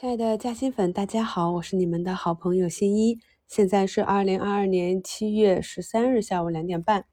亲爱的嘉兴粉，大家好，我是你们的好朋友新一。现在是二零二二年七月十三日下午两点半。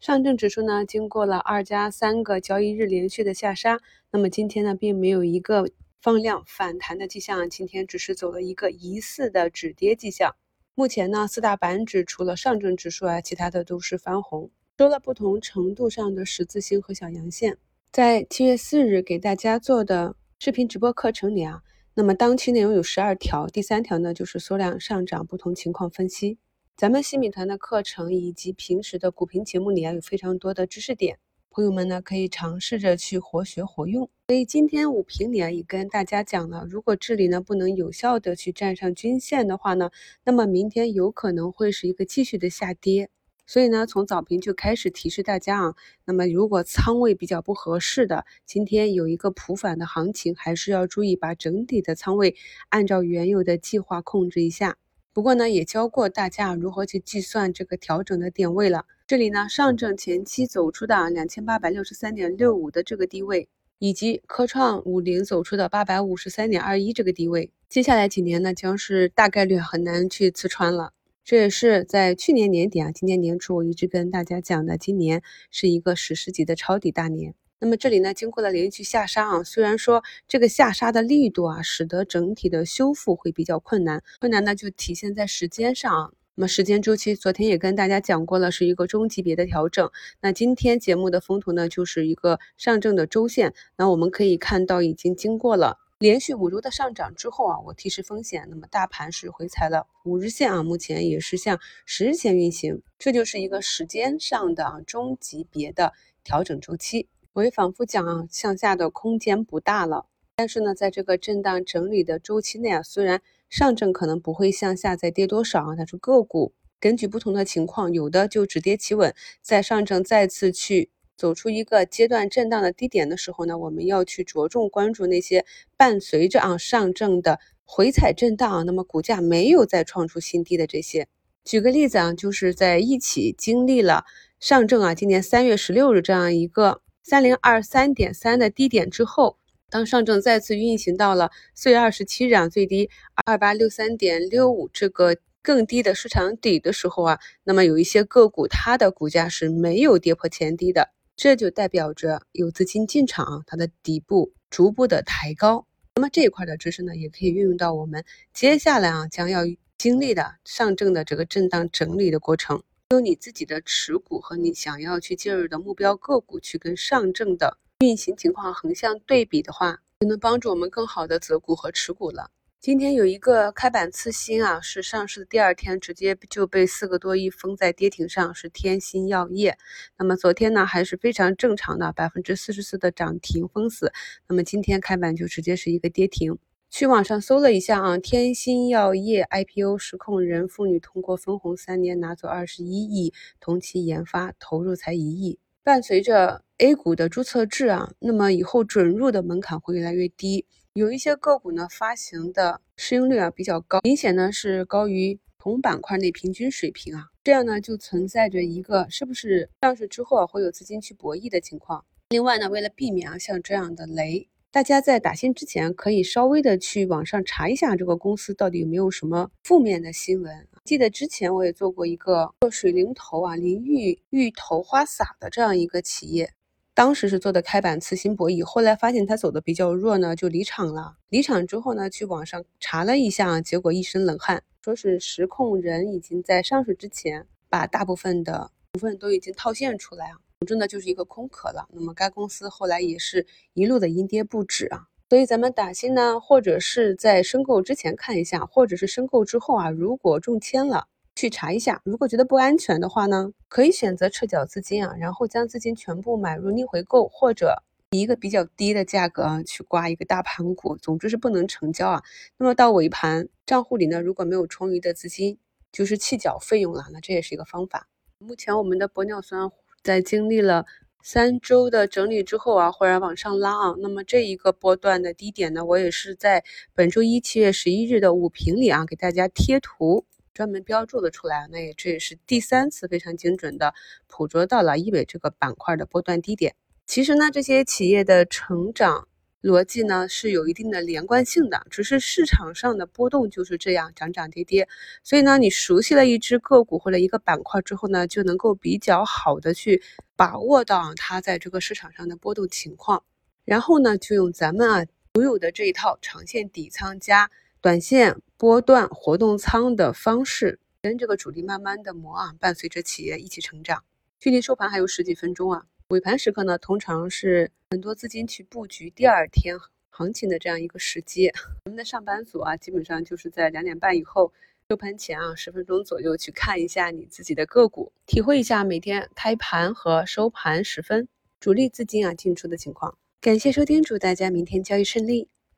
上证指数呢，经过了二加三个交易日连续的下杀，那么今天呢，并没有一个放量反弹的迹象，今天只是走了一个疑似的止跌迹象。目前呢，四大板指除了上证指数啊，其他的都是翻红，收了不同程度上的十字星和小阳线。在七月四日给大家做的视频直播课程里啊。那么当期内容有十二条，第三条呢就是缩量上涨不同情况分析。咱们新米团的课程以及平时的股评节目里啊有非常多的知识点，朋友们呢可以尝试着去活学活用。所以今天五评里啊也跟大家讲了，如果这里呢不能有效的去站上均线的话呢，那么明天有可能会是一个继续的下跌。所以呢，从早评就开始提示大家啊，那么如果仓位比较不合适的，今天有一个普反的行情，还是要注意把整体的仓位按照原有的计划控制一下。不过呢，也教过大家如何去计算这个调整的点位了。这里呢，上证前期走出的两千八百六十三点六五的这个低位，以及科创五零走出的八百五十三点二一这个低位，接下来几年呢，将是大概率很难去刺穿了。这也是在去年年底啊，今年年初我一直跟大家讲的，今年是一个史诗级的抄底大年。那么这里呢，经过了连续下杀啊，虽然说这个下杀的力度啊，使得整体的修复会比较困难，困难呢就体现在时间上啊。那么时间周期，昨天也跟大家讲过了，是一个中级别的调整。那今天节目的风图呢，就是一个上证的周线。那我们可以看到，已经经过了。连续五周的上涨之后啊，我提示风险，那么大盘是回踩了五日线啊，目前也是向十日线运行，这就是一个时间上的啊中级别的调整周期。我也反复讲啊，向下的空间不大了，但是呢，在这个震荡整理的周期内啊，虽然上证可能不会向下再跌多少啊，但是个股根据不同的情况，有的就止跌企稳，在上证再次去。走出一个阶段震荡的低点的时候呢，我们要去着重关注那些伴随着啊上证的回踩震荡，那么股价没有再创出新低的这些。举个例子啊，就是在一起经历了上证啊今年三月十六日这样一个三零二三点三的低点之后，当上证再次运行到了四月二十七日啊最低二八六三点六五这个更低的市场底的时候啊，那么有一些个股它的股价是没有跌破前低的。这就代表着有资金进场啊，它的底部逐步的抬高。那么这一块的知识呢，也可以运用到我们接下来啊将要经历的上证的这个震荡整理的过程。用你自己的持股和你想要去介入的目标个股去跟上证的运行情况横向对比的话，就能帮助我们更好的择股和持股了。今天有一个开板次新啊，是上市的第二天直接就被四个多亿封在跌停上，是天心药业。那么昨天呢还是非常正常的，百分之四十四的涨停封死。那么今天开板就直接是一个跌停。去网上搜了一下啊，天心药业 IPO 实控人妇女通过分红三年拿走二十一亿，同期研发投入才一亿。伴随着 A 股的注册制啊，那么以后准入的门槛会越来越低。有一些个股呢，发行的市盈率啊比较高，明显呢是高于同板块内平均水平啊，这样呢就存在着一个是不是上市之后啊会有资金去博弈的情况。另外呢，为了避免啊像这样的雷，大家在打新之前可以稍微的去网上查一下这个公司到底有没有什么负面的新闻。记得之前我也做过一个做水灵头啊，淋浴浴头花洒的这样一个企业。当时是做的开板次新博弈，后来发现它走的比较弱呢，就离场了。离场之后呢，去网上查了一下，结果一身冷汗，说是实控人已经在上市之前把大部分的股份都已经套现出来啊，总之呢就是一个空壳了。那么该公司后来也是一路的阴跌不止啊，所以咱们打新呢，或者是在申购之前看一下，或者是申购之后啊，如果中签了。去查一下，如果觉得不安全的话呢，可以选择撤缴资金啊，然后将资金全部买入逆回购，或者以一个比较低的价格啊去挂一个大盘股，总之是不能成交啊。那么到尾盘账户里呢，如果没有充裕的资金，就是弃缴费用了，那这也是一个方法。目前我们的玻尿酸在经历了三周的整理之后啊，忽然往上拉啊，那么这一个波段的低点呢，我也是在本周一七月十一日的午评里啊给大家贴图。专门标注了出来，那也这也是第三次非常精准的捕捉到了医美这个板块的波段低点。其实呢，这些企业的成长逻辑呢是有一定的连贯性的，只是市场上的波动就是这样涨涨跌跌，所以呢，你熟悉了一只个股或者一个板块之后呢，就能够比较好的去把握到它在这个市场上的波动情况，然后呢，就用咱们啊独有的这一套长线底仓加短线波段活动仓的方式，跟这个主力慢慢的磨啊，伴随着企业一起成长。距离收盘还有十几分钟啊。尾盘时刻呢，通常是很多资金去布局第二天行情的这样一个时机。我们的上班族啊，基本上就是在两点半以后收盘前啊十分钟左右去看一下你自己的个股，体会一下每天开盘和收盘时分主力资金啊进出的情况。感谢收听，祝大家明天交易顺利。